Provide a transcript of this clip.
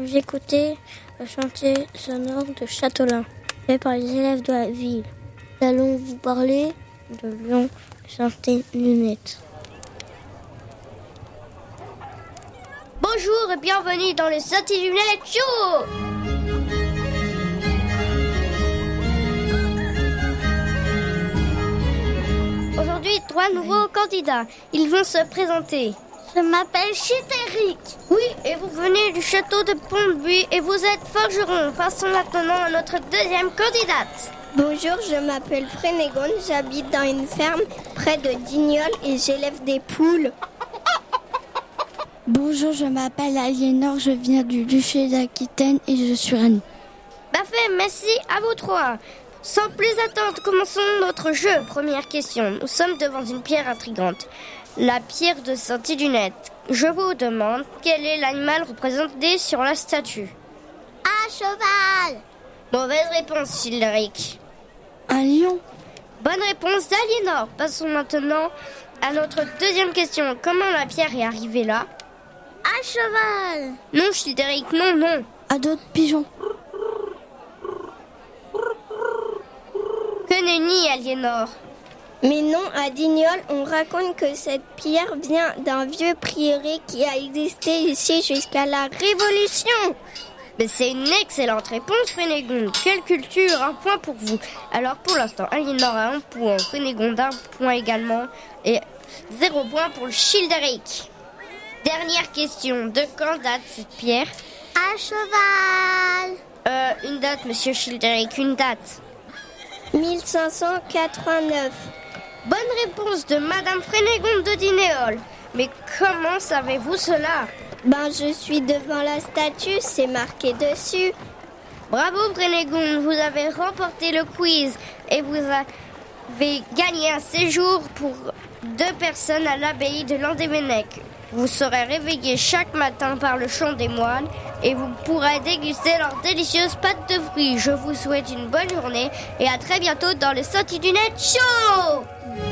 J'écoutais le chantier sonore de Châtelain, fait par les élèves de la ville. Nous allons vous parler de Lyon Chantier Lunette. Bonjour et bienvenue dans le Santé Lunette Show Aujourd'hui, trois nouveaux candidats. Ils vont se présenter. Je m'appelle Chitéric. Oui, et vous venez du château de Pont-de-Buis et vous êtes forgeron. Passons maintenant à notre deuxième candidate. Bonjour, je m'appelle Frénégonde, j'habite dans une ferme près de Dignol et j'élève des poules. Bonjour, je m'appelle Aliénor, je viens du duché d'Aquitaine et je suis reine. Parfait, merci à vous trois. Sans plus attendre, commençons notre jeu. Première question. Nous sommes devant une pierre intrigante. La pierre de Saint-Idunette. Je vous demande quel est l'animal représenté sur la statue. Un cheval. Mauvaise réponse, Childeric. Un lion. Bonne réponse d'Aliénor. Passons maintenant à notre deuxième question. Comment la pierre est arrivée là? Un cheval. Non, Childeric, non, non. À d'autres pigeons. Que nenni, Aliénor. Mais non, à Dignol, on raconte que cette pierre vient d'un vieux prieuré qui a existé ici jusqu'à la Révolution. Mais c'est une excellente réponse, Frénégonde. Quelle culture, un point pour vous. Alors pour l'instant, Aliénor a un point, Frénégonde un point également, et zéro point pour le Childeric. Dernière question, de quand date cette pierre? Un cheval. Euh, une date, monsieur Childeric, une date. 1589. Bonne réponse de Madame Frénégonde de Dinéol. Mais comment savez-vous cela? Ben, je suis devant la statue, c'est marqué dessus. Bravo Frénégonde, vous avez remporté le quiz et vous avez gagné un séjour pour deux personnes à l'abbaye de Landévennec. Vous serez réveillé chaque matin par le chant des moines et vous pourrez déguster leurs délicieuses pâtes de fruits. Je vous souhaite une bonne journée et à très bientôt dans le Net Show